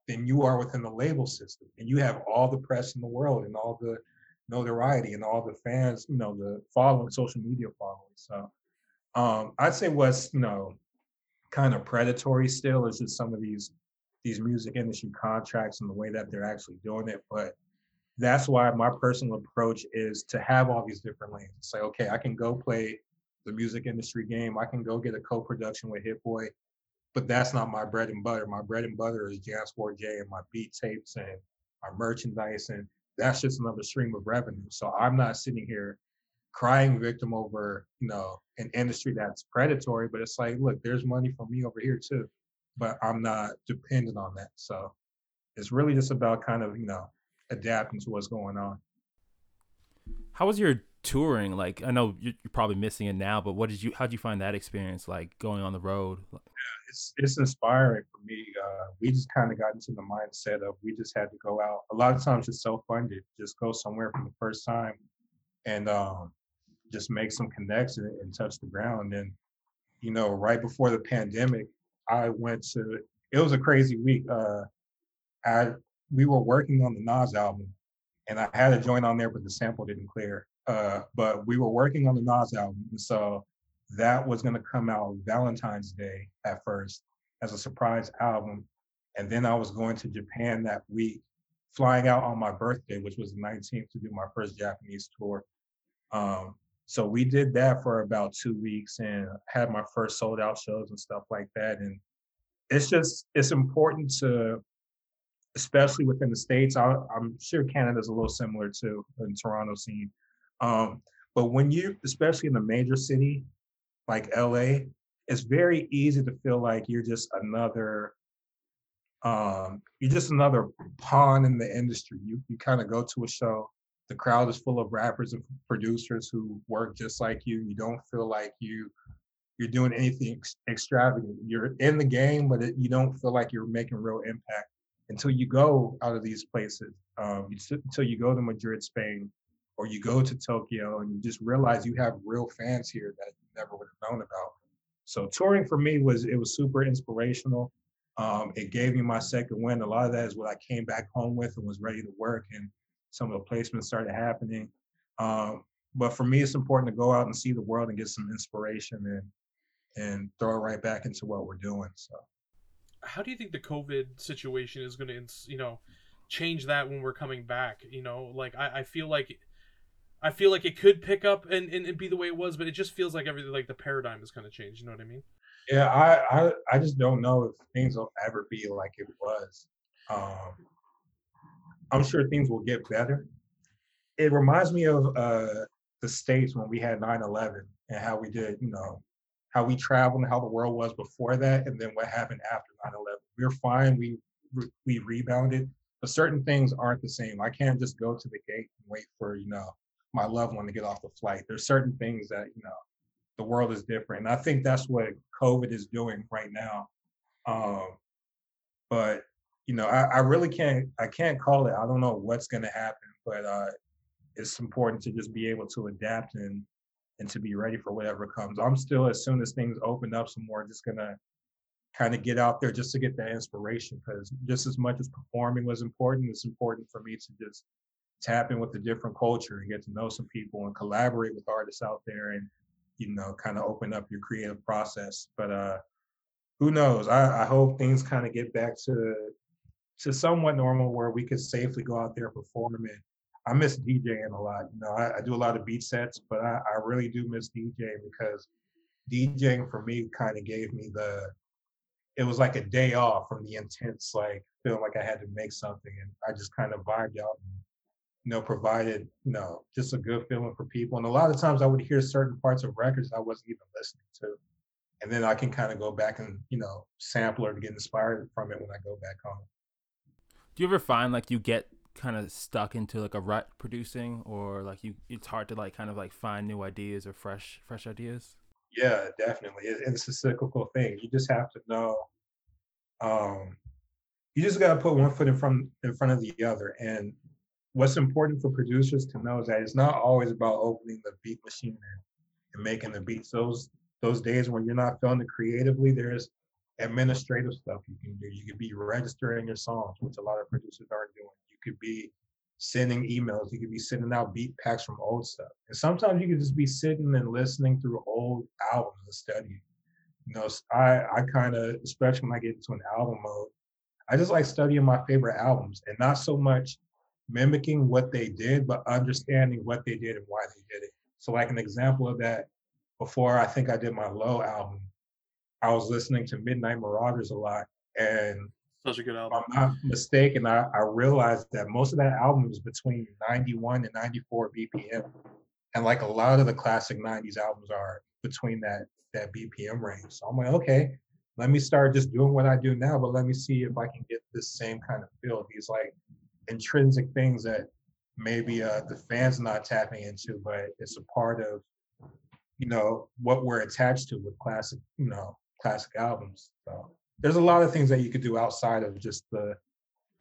than you are within the label system. And you have all the press in the world and all the notoriety and all the fans, you know, the following social media following. So um, I'd say what's, you know, kind of predatory still is just some of these these music industry contracts and the way that they're actually doing it. But that's why my personal approach is to have all these different lanes. Say, okay, I can go play the music industry game. I can go get a co-production with Hit Boy, but that's not my bread and butter. My bread and butter is Jansport J and my beat tapes and my merchandise, and that's just another stream of revenue. So I'm not sitting here crying victim over, you know, an industry that's predatory, but it's like, look, there's money for me over here too, but I'm not dependent on that. So it's really just about kind of, you know, adapting to what's going on. How was your touring? Like, I know you're probably missing it now, but what did you? How did you find that experience? Like going on the road? Yeah, it's it's inspiring for me. Uh, we just kind of got into the mindset of we just had to go out. A lot of times it's self funded. Just go somewhere for the first time, and um, just make some connects and, and touch the ground. And you know, right before the pandemic, I went to. It was a crazy week. Uh, I we were working on the Nas album, and I had a joint on there, but the sample didn't clear. Uh, but we were working on the Nas album, and so that was going to come out Valentine's Day at first as a surprise album, and then I was going to Japan that week, flying out on my birthday, which was the 19th, to do my first Japanese tour. Um, so we did that for about two weeks and had my first sold out shows and stuff like that. And it's just it's important to especially within the states. I, am sure Canada's a little similar to in Toronto scene, um, but when you, especially in a major city like LA, it's very easy to feel like you're just another. Um, you're just another pawn in the industry. You you kind of go to a show, the crowd is full of rappers and producers who work just like you. You don't feel like you you're doing anything ex- extravagant. You're in the game, but it, you don't feel like you're making real impact until you go out of these places, um, until you go to Madrid, Spain, or you go to Tokyo and you just realize you have real fans here that you never would have known about. So touring for me was it was super inspirational. Um, it gave me my second win. A lot of that is what I came back home with and was ready to work, and some of the placements started happening. Um, but for me, it's important to go out and see the world and get some inspiration and and throw it right back into what we're doing. So how do you think the COVID situation is going to, you know, change that when we're coming back? You know, like I, I feel like, I feel like it could pick up and, and, and be the way it was, but it just feels like everything, like the paradigm is kind of changed. You know what I mean? Yeah, I, I, I just don't know if things will ever be like it was. Um, I'm sure things will get better. It reminds me of uh, the states when we had 9/11 and how we did, you know, how we traveled and how the world was before that, and then what happened after 9/11. We're fine. We we rebounded, but certain things aren't the same. I can't just go to the gate and wait for you know my loved one to get off the flight. There's certain things that you know the world is different, and I think that's what COVID is doing right now. Um, but you know, I, I really can't I can't call it. I don't know what's going to happen, but uh, it's important to just be able to adapt and and to be ready for whatever comes. I'm still, as soon as things open up some more, just gonna kind of get out there just to get that inspiration because just as much as performing was important, it's important for me to just tap in with the different culture and get to know some people and collaborate with artists out there and you know kind of open up your creative process. But uh who knows? I, I hope things kind of get back to to somewhat normal where we could safely go out there perform and I miss DJing a lot. You know, I, I do a lot of beat sets, but I, I really do miss DJing because DJing for me kind of gave me the it was like a day off from the intense like feeling like I had to make something and I just kind of vibed out and you know provided you know just a good feeling for people. And a lot of times I would hear certain parts of records I wasn't even listening to. And then I can kind of go back and you know sample or get inspired from it when I go back home. Do you ever find like you get kind of stuck into like a rut producing? Or like you it's hard to like kind of like find new ideas or fresh fresh ideas? Yeah definitely. It's a cyclical thing. You just have to know um you just got to put one foot in front in front of the other. And what's important for producers to know is that it's not always about opening the beat machine and, making the beats those those days when you're not feeling it creatively there's administrative stuff you can do you could be registering your songs which a lot of producers aren't doing You could be sending emails. You could be sending out beat packs from old stuff. And sometimes you could just be sitting and listening through old albums and studying. You know, I, I kind of, especially when I get into an album mode, I just like studying my favorite albums and not so much mimicking what they did, but understanding what they did and why they did it. So, like an example of that, before I think I did my Low album, I was listening to Midnight Marauders a lot. And such a good album. I'm not mistaken, I, I realized that most of that album is between 91 and 94 BPM. And like a lot of the classic 90s albums are between that that BPM range. So I'm like, okay, let me start just doing what I do now, but let me see if I can get this same kind of feel. These like intrinsic things that maybe uh, the fans not tapping into, but it's a part of, you know, what we're attached to with classic, you know, classic albums. So there's a lot of things that you could do outside of just the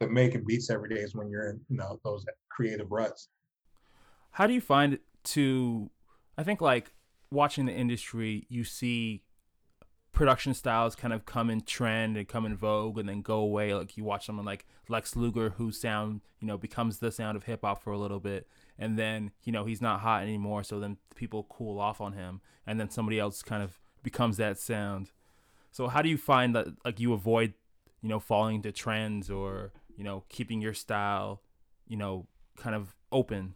the making beats every day is when you're in you know those creative ruts how do you find to I think like watching the industry, you see production styles kind of come in trend and come in vogue and then go away. Like you watch someone like Lex Luger, whose sound you know becomes the sound of hip hop for a little bit, and then you know he's not hot anymore. So then people cool off on him, and then somebody else kind of becomes that sound. So how do you find that like you avoid you know falling into trends or you know keeping your style you know kind of open?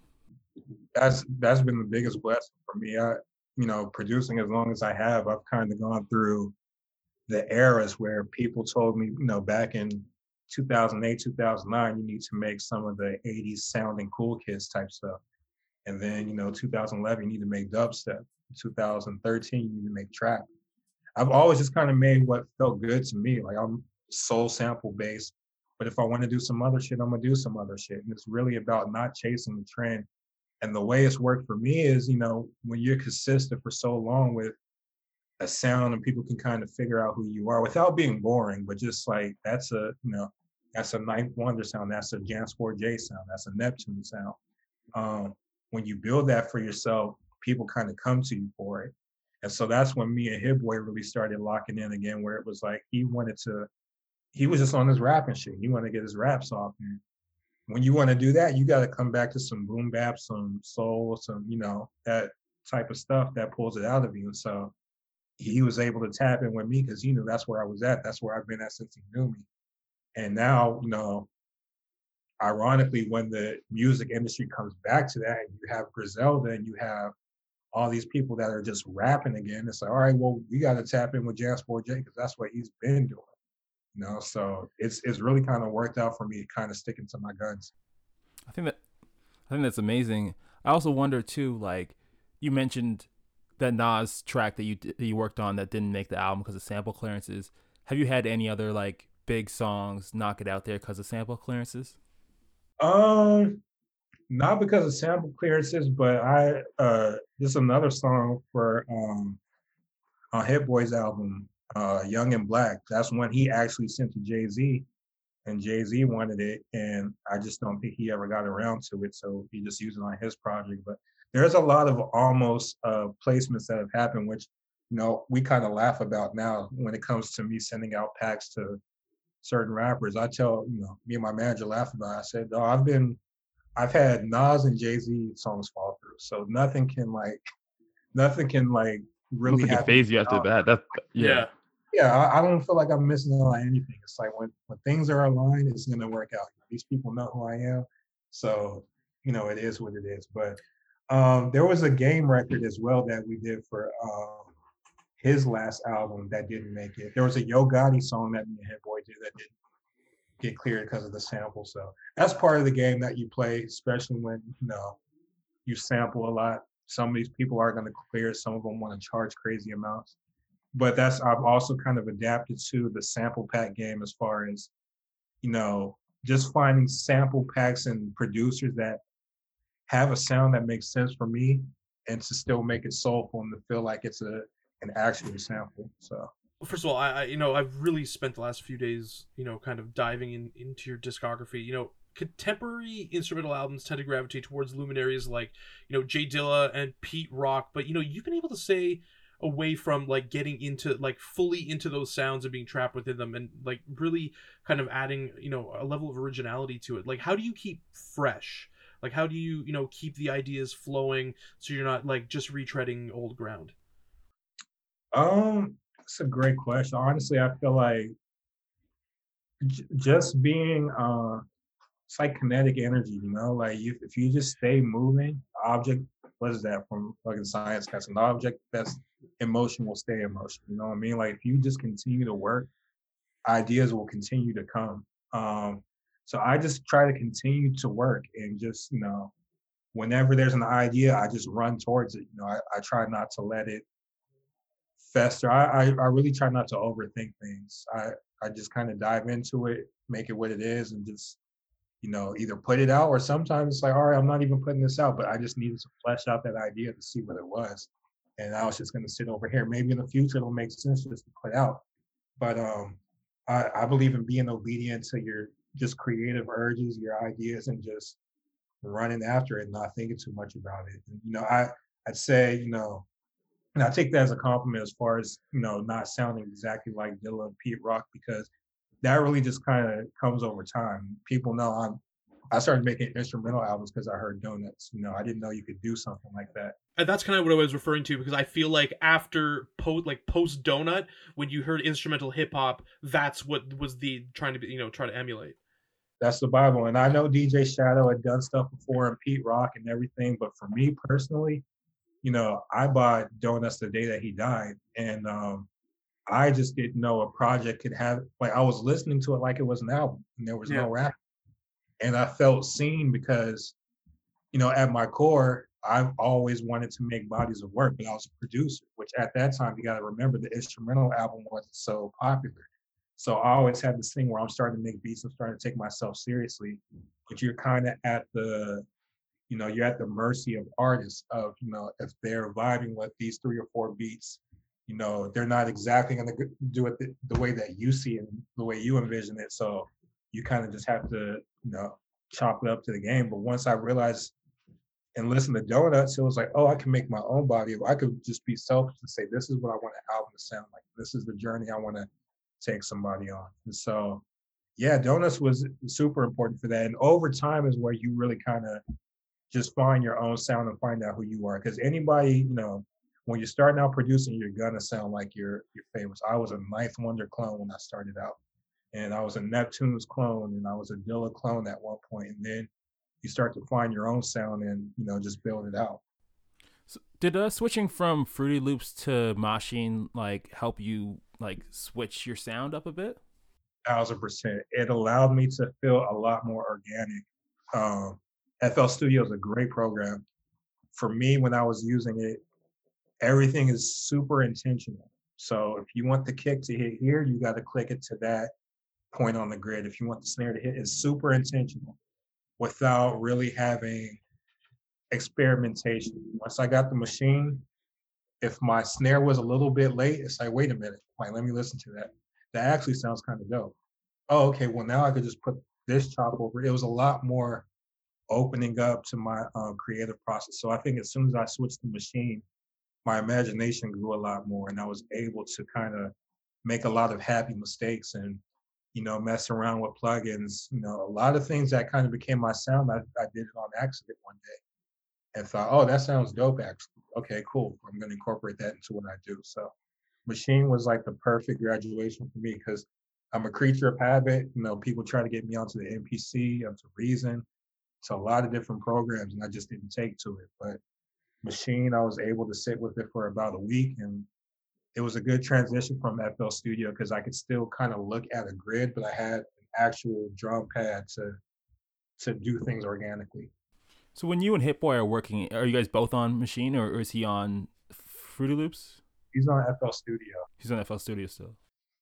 That's that's been the biggest blessing for me. I you know, producing as long as I have, I've kind of gone through the eras where people told me, you know, back in 2008, 2009, you need to make some of the 80s sounding cool kids type stuff. And then, you know, 2011, you need to make dubstep. 2013, you need to make trap. I've always just kind of made what felt good to me. Like I'm soul sample based, but if I want to do some other shit, I'm gonna do some other shit. And it's really about not chasing the trend and the way it's worked for me is, you know, when you're consistent for so long with a sound and people can kind of figure out who you are without being boring, but just like that's a, you know, that's a Ninth Wonder sound, that's a Jansport J sound, that's a Neptune sound. Um, when you build that for yourself, people kind of come to you for it. And so that's when me and Hit Boy really started locking in again, where it was like he wanted to, he was just on his rapping shit. He wanted to get his raps off. And when you want to do that, you got to come back to some boom bap, some soul, some you know that type of stuff that pulls it out of you. So he was able to tap in with me because he knew that's where I was at. That's where I've been at since he knew me. And now, you know, ironically, when the music industry comes back to that, and you have Griselda and you have all these people that are just rapping again, it's like, all right, well, we got to tap in with Jansport J because that's what he's been doing. You know, so it's it's really kind of worked out for me, kind of sticking to my guns. I think that I think that's amazing. I also wonder too, like you mentioned that Nas track that you that you worked on that didn't make the album because of sample clearances. Have you had any other like big songs knock it out there because of sample clearances? Um, not because of sample clearances, but I uh, this is another song for um on Hit Boy's album uh, Young and Black. That's when he actually sent to Jay Z, and Jay Z wanted it, and I just don't think he ever got around to it. So he just used it on his project. But there's a lot of almost uh, placements that have happened, which you know we kind of laugh about now when it comes to me sending out packs to certain rappers. I tell you know me and my manager laugh about. It. I said, "Oh, I've been." I've had Nas and Jay Z songs fall through, so nothing can like, nothing can like really Nothing can phase you after that. That's yeah. Yeah. Yeah, I, I don't feel like I'm missing out on anything. It's like when when things are aligned, it's gonna work out. These people know who I am, so you know it is what it is. But um, there was a game record as well that we did for um, his last album that didn't make it. There was a Yo Gotti song that me and Hit Boy did that didn't get cleared because of the sample. So that's part of the game that you play, especially when you know you sample a lot. Some of these people are going to clear. Some of them want to charge crazy amounts but that's I've also kind of adapted to the sample pack game as far as you know just finding sample packs and producers that have a sound that makes sense for me and to still make it soulful and to feel like it's a an actual sample so first of all, I, I you know I've really spent the last few days you know kind of diving in into your discography. You know, contemporary instrumental albums tend to gravitate towards luminaries like you know J Dilla and Pete Rock, but you know you've been able to say away from like getting into like fully into those sounds and being trapped within them and like really kind of adding you know a level of originality to it. Like how do you keep fresh? Like how do you you know keep the ideas flowing so you're not like just retreading old ground? Um, that's a great question. Honestly, I feel like j- just being uh it's like kinetic energy, you know, like you, if you just stay moving, object, what is that from fucking science? That's an object that's emotion will stay emotion. You know what I mean? Like if you just continue to work, ideas will continue to come. Um, so I just try to continue to work and just, you know, whenever there's an idea, I just run towards it. You know, I, I try not to let it fester. I, I, I really try not to overthink things. I, I just kind of dive into it, make it what it is, and just, you know, either put it out or sometimes it's like, all right, I'm not even putting this out, but I just needed to flesh out that idea to see what it was. And I was just gonna sit over here. Maybe in the future it'll make sense just to put out. But um I, I believe in being obedient to your just creative urges, your ideas, and just running after it not thinking too much about it. And, you know, I I'd say, you know, and I take that as a compliment as far as, you know, not sounding exactly like Dilla and Pete Rock because that really just kind of comes over time. People know I'm I started making instrumental albums because I heard Donuts. You know, I didn't know you could do something like that. And that's kind of what I was referring to because I feel like after post like post Donut, when you heard instrumental hip hop, that's what was the trying to be, you know try to emulate. That's the Bible, and I know DJ Shadow had done stuff before and Pete Rock and everything, but for me personally, you know, I bought Donuts the day that he died, and um, I just didn't know a project could have like I was listening to it like it was an album, and there was Yeah. no rap, and I felt seen because, you know, at my core, I've always wanted to make bodies of work, but I was a producer, which at that time you got to remember the instrumental album wasn't so popular. So I always had this thing where I'm starting to make beats, I'm starting to take myself seriously, but you're kind of at the, you know, you're at the mercy of artists of, you know, if they're vibing with these three or four beats, you know, they're not exactly going to do it the, the way that you see it, the way you envision it. So you kind of just have to, you know, chop it up to the game. But once I realized and listen to Donuts, it was like, oh, I can make my own body. I could just be selfish and say, this is what I want an album to sound like. This is the journey I want to take somebody on. And so, yeah, Donuts was super important for that. And over time is where you really kind of just find your own sound and find out who you are. Because anybody, you know, when you're starting out producing, you're gonna sound like your your favorites. I was a Ninth Wonder clone when I started out, and I was a Neptune's clone, and I was a Dilla clone at one point, and then you start to find your own sound and you know just build it out. So did uh, switching from Fruity Loops to Maschine like help you like switch your sound up a bit? Thousand percent. It allowed me to feel a lot more organic. Um, FL Studio is a great program. For me, when I was using it, everything is super intentional. So if you want the kick to hit here, you got to click it to that point on the grid. If you want the snare to hit, it's super intentional without really having experimentation. Once I got the machine, if my snare was a little bit late, it's like, wait a minute, like let me listen to that. That actually sounds kind of dope. Oh, okay. Well, now I could just put this chop over. It was a lot more opening up to my um, creative process. So I think as soon as I switched the machine, my imagination grew a lot more, and I was able to kind of make a lot of happy mistakes and you know mess around with plugins. You know, a lot of things that kind of became my sound. I, I did it on accident one day and thought, oh, that sounds dope. Actually, okay, cool. I'm going to incorporate that into what I do. So, Maschine was like the perfect graduation for me because I'm a creature of habit. You know, people try to get me onto the MPC, onto Reason, to a lot of different programs, and I just didn't take to it. But Maschine, I was able to sit with it for about a week, and it was a good transition from FL Studio because I could still kind of look at a grid, but I had an actual drum pad to to do things organically. So when you and Hit Boy are working, are you guys both on Maschine or, or is he on Fruity Loops? He's on FL Studio. He's on FL Studio still.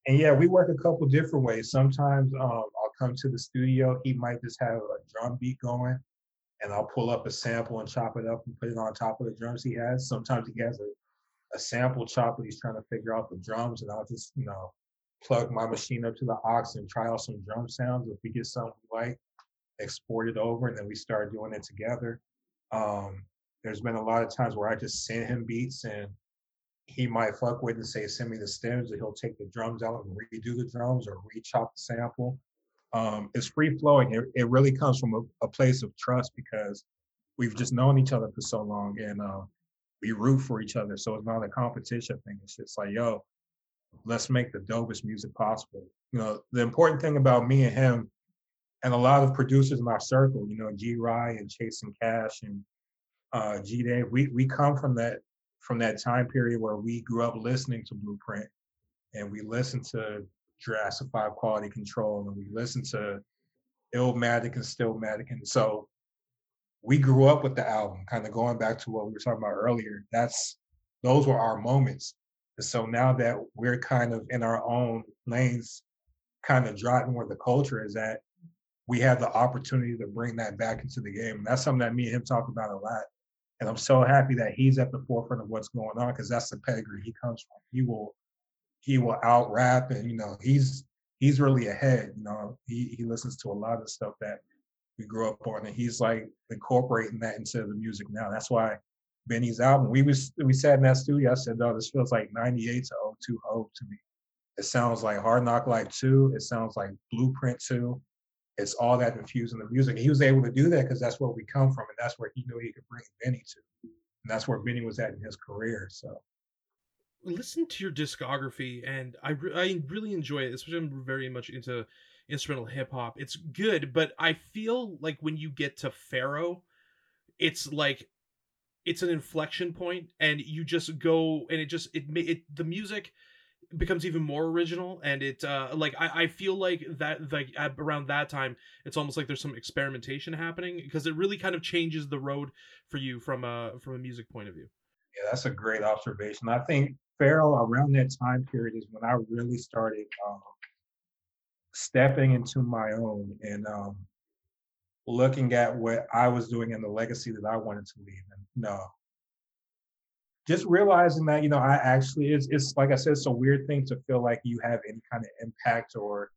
And yeah, we work a couple different ways. Sometimes um, I'll come to the studio. He might just have a drum beat going, and I'll pull up a sample and chop it up and put it on top of the drums he has. Sometimes he has a, a sample chop that he's trying to figure out the drums, and I'll just you know plug my machine up to the aux and try out some drum sounds. If we get something we like, export it over, and then we start doing it together. Um, there's been a lot of times where I just send him beats and he might fuck with and say, send me the stems, and he'll take the drums out and redo the drums or re-chop the sample. Um, it's free flowing. It, it really comes from a, a, place of trust because we've just known each other for so long and uh, we root for each other. So it's not a competition thing. It's just like, yo, let's make the dopest music possible. You know, the important thing about me and him and a lot of producers in our circle, you know, G Ry and Chasing Cash and uh, G Dave, we we come from that from that time period where we grew up listening to Blueprint and we listened to Jurassic 5 Quality Control and we listened to Illmatic and Stillmatic. And so we grew up with the album, kind of going back to what we were talking about earlier. That's those were our moments. And so now that we're kind of in our own lanes, kind of driving where the culture is at, we have the opportunity to bring that back into the game. And that's something that me and him talk about a lot. And I'm so happy that he's at the forefront of what's going on because that's the pedigree he comes from. He will he will out rap and you know he's he's really ahead. You know, he he listens to a lot of stuff that we grew up on and he's like incorporating that into the music now. That's why Benny's album. We was we sat in that studio. I said, "No, this feels like '98 to 02 Hov to me. It sounds like Hard Knock Life 2. It sounds like Blueprint 2. It's all that infused in the music. he was able to do that because that's where we come from, and that's where he knew he could bring Benny to. And that's where Benny was at in his career. So listen to your discography, and I re- I really enjoy it. Especially I'm very much into instrumental hip hop. It's good, but I feel like when you get to Pharaoh, it's like it's an inflection point, and you just go and it just it it the music becomes even more original and it uh like I, I feel like that like around that time it's almost like there's some experimentation happening because it really kind of changes the road for you from a from a music point of view yeah that's a great observation i think Pharaoh around that time period is when I really started um, stepping into my own and um, looking at what I was doing and the legacy that I wanted to leave. And no, just realizing that you know I actually it's it's like I said, it's a weird thing to feel like you have any kind of impact or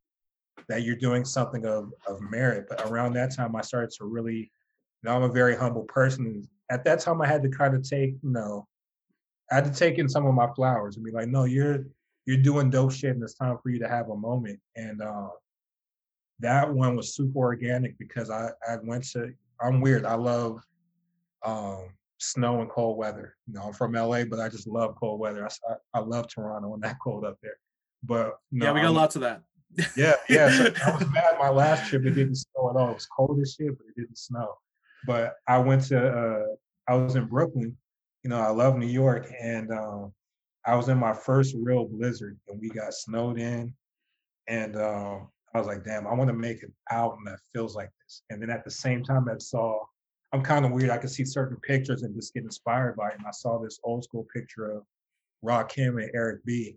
that you're doing something of of merit. But around that time, I started to really, you know, I'm a very humble person. At that time, I had to kind of take you know I had to take in some of my flowers and be like, no, you're you're doing dope shit and it's time for you to have a moment. And uh, that one was super organic because I, I went to I'm weird. I love um, snow and cold weather. You know, I'm from LA, but I just love cold weather. I, I love Toronto and that (laughs) cold up there. But no, yeah, we got I'm, lots of that. yeah, yeah. So (laughs) I was mad my last trip. It didn't snow at all. It was cold as shit, but it didn't snow. But I went to uh, I was in Brooklyn you know, I love New York, and um, I was in my first real blizzard, and we got snowed in, and um, I was like, damn, I want to make an album that feels like this. And then at the same time, I saw, I'm kind of weird. I could see certain pictures and just get inspired by it. And I saw this old school picture of Rakim and Eric B.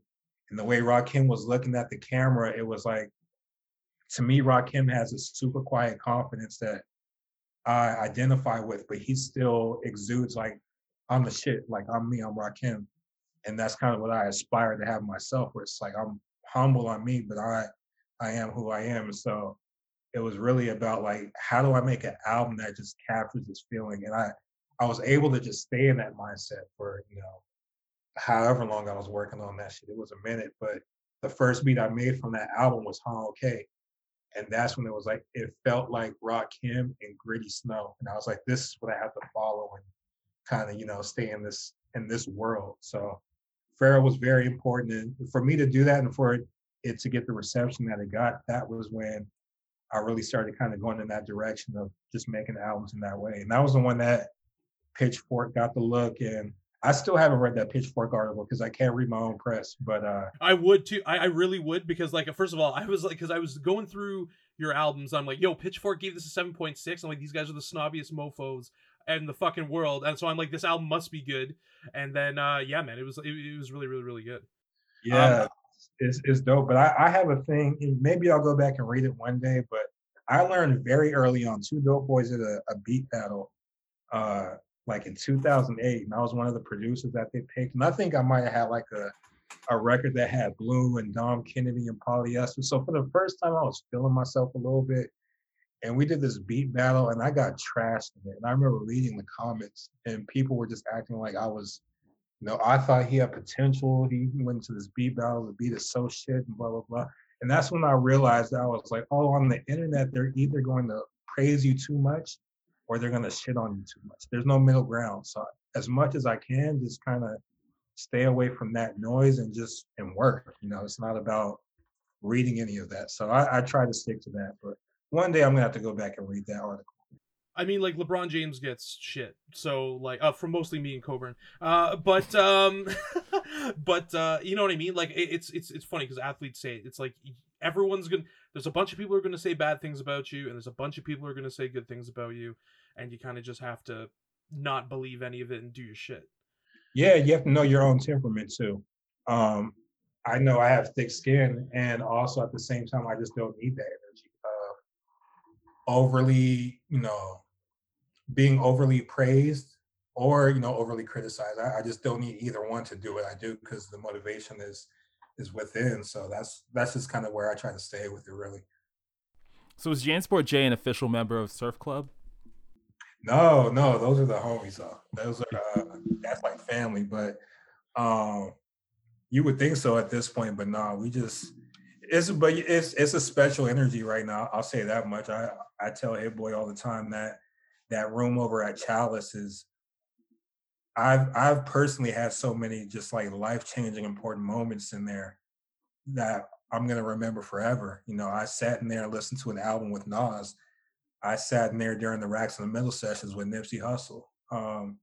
And the way Rakim was looking at the camera, it was like, to me, Rakim has a super quiet confidence that I identify with, but he still exudes like I'm the shit. Like I'm me, I'm Rakim. And that's kind of what I aspire to have myself, where it's like I'm humble on me, but I I am who I am. So it was really about like how do I make an album that just captures this feeling? And I I was able to just stay in that mindset for, you know, however long I was working on that shit. It was a minute, but the first beat I made from that album was Huh Okay. And that's when it was like it felt like Rock Rakim and Gritty Snow. And I was like, this is what I have to follow and kind of you know stay in this in this world. So Pharaoh was very important, and for me to do that and for it to get the reception that it got, that was when I really started kind of going in that direction of just making albums in that way. And that was the one that Pitchfork got the look and I still haven't read that Pitchfork article because I can't read my own press. But uh I would too. I, I really would because like first of all, I was like because I was going through your albums. I'm like, yo, Pitchfork gave this a seven point six. I'm like, these guys are the snobbiest mofo's and the fucking world. And so I'm like, this album must be good. And then, uh, yeah, man, it was it, it was really, really, really good. Yeah, um, it's it's dope. But I, I have a thing. Maybe I'll go back and read it one day. But I learned very early on. 2DopeBoyz did a, a beat battle, uh, like in 2008, and I was one of the producers that they picked. And I think I might have had like a a record that had Blu and Dom Kennedy and Polyester. So for the first time, I was feeling myself a little bit and we did this beat battle and I got trashed in it. And I remember reading the comments and people were just acting like I was, you know, I thought he had potential. He went to this beat battle, the beat is so shit and blah, blah, blah. And that's when I realized I was like, oh, on the internet, they're either going to praise you too much or they're going to shit on you too much. There's no middle ground. So as much as I can, just kind of stay away from that noise and just and work. You know, it's not about reading any of that. So I, I try to stick to that. But one day I'm gonna have to go back and read that article. I mean, like LeBron James gets shit, so like uh, from mostly me and Coburn. Uh, but um, (laughs) but uh, you know what I mean? Like it, it's it's it's funny because athletes say it. it's like everyone's gonna. There's a bunch of people who are gonna say bad things about you, and there's a bunch of people who are gonna say good things about you, and you kind of just have to not believe any of it and do your shit. Yeah, you have to know your own temperament too. Um, I know I have thick skin, and also at the same time, I just don't need that energy overly, you know, being overly praised or you know overly criticized. I, I just don't need either one to do what I do because the motivation is is within. So that's that's just kind of where I try to stay with it really. So is Jansport J an official member of Surf Club? No, no, those are the homies. Though. Those are uh, that's like family. But um, you would think so at this point, but no, we just it's but it's it's a special energy right now. I'll say that much. I I tell Hit Boy all the time that that room over at Chalice is. I've I've personally had so many just like life changing important moments in there that I'm gonna remember forever. You know, I sat in there and listened to an album with Nas I sat in there during the Racks in the Middle sessions with Nipsey Hussle. Um,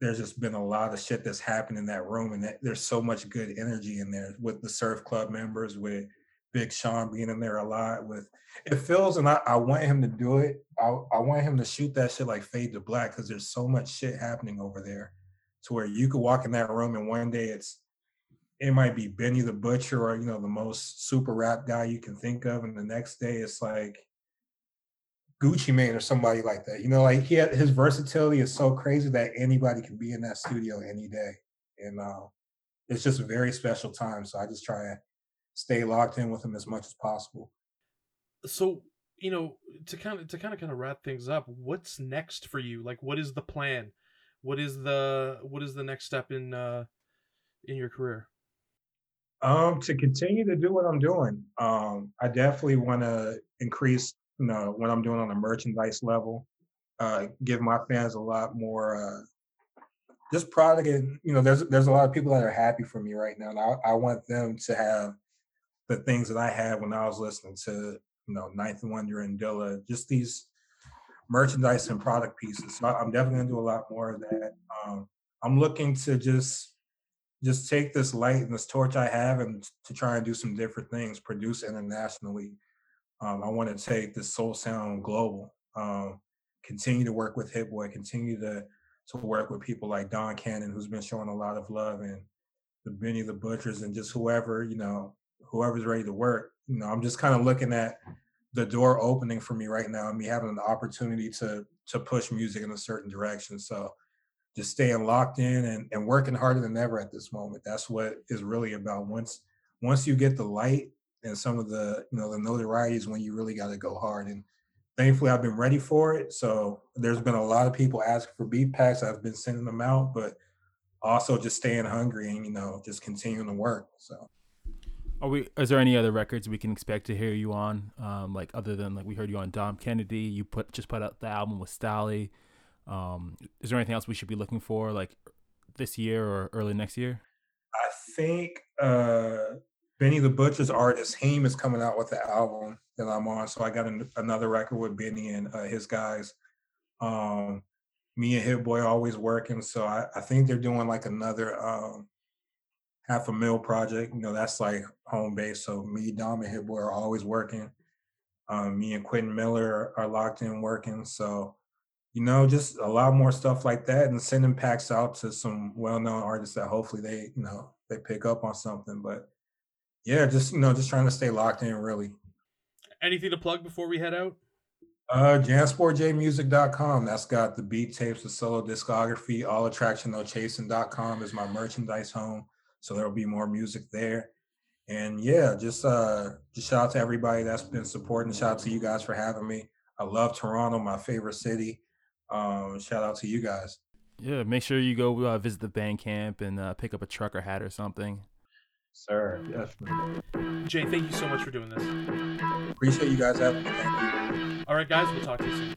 there's just been a lot of shit that's happened in that room, and that, there's so much good energy in there with the Surf Club members, with Big Sean being in there a lot. With it feels, and I, I want him to do it. I, I want him to shoot that shit like Fade to Black because there's so much shit happening over there, to where you could walk in that room and one day it's it might be Benny the Butcher or you know the most super rap guy you can think of, and the next day it's like Gucci Mane or somebody like that. You know, like he had, his versatility is so crazy that anybody can be in that studio any day, and uh, it's just a very special time. So I just try to stay locked in with him as much as possible. So you know, to kind of to kind of kind of wrap things up, what's next for you? Like, what is the plan? What is the what is the next step in uh in your career? Um, to continue to do what I'm doing. Um, I definitely want to increase you know, what I'm doing on a merchandise level, uh, give my fans a lot more uh, just product. And you know, there's there's a lot of people that are happy for me right now, and I, I want them to have the things that I had when I was listening to you know Ninth Wonder and Dilla, just these merchandise and product pieces. So I'm definitely gonna do a lot more of that. Um, I'm looking to just just take this light and this torch I have and to try and do some different things, produce internationally, um, I want to take the soul sound global. Um, continue to work with Hit Boy. Continue to to work with people like Don Cannon, who's been showing a lot of love, and the Benny the Butchers, and just whoever you know, whoever's ready to work. You know, I'm just kind of looking at the door opening for me right now, and me having an opportunity to to push music in a certain direction. So just staying locked in and, and working harder than ever at this moment. That's what is really about. Once once you get the light and some of the you know the notoriety is when you really got to go hard and thankfully i've been ready for it so there's been a lot of people asking for beat packs i've been sending them out but also just staying hungry and you know just continuing to work so are we is there any other records we can expect to hear you on um like other than like we heard you on dom kennedy you put just put out the album with Stalley. um is there anything else we should be looking for like this year or early next year i think uh Benny the Butcher's artist Heem is coming out with the album that I'm on. So I got an, another record with Benny and uh, his guys. Um, me and Hit Boy always working. So I, I think they're doing like another um, half a mil project. You know, that's like home base. So me, Dom, and Hit Boy are always working. Um, me and Quentin Miller are locked in working. So, you know, just a lot more stuff like that and sending packs out to some well known artists that hopefully they, you know, they pick up on something. But yeah, just you know, just trying to stay locked in really. Anything to plug before we head out? Uh jansportjmusic.com. That's got the beat tapes, the solo discography, all attraction no chasing.com is my merchandise home. So there'll be more music there. And yeah, just uh just shout out to everybody that's been supporting. Shout out to you guys for having me. I love Toronto, my favorite city. Um, shout out to you guys. Yeah, make sure you go uh, visit the Bandcamp and uh, pick up a trucker hat or something sir. Definitely. Jay, thank you so much for doing this. Appreciate you guys having me. Thank you. All right, guys, we'll talk to you soon.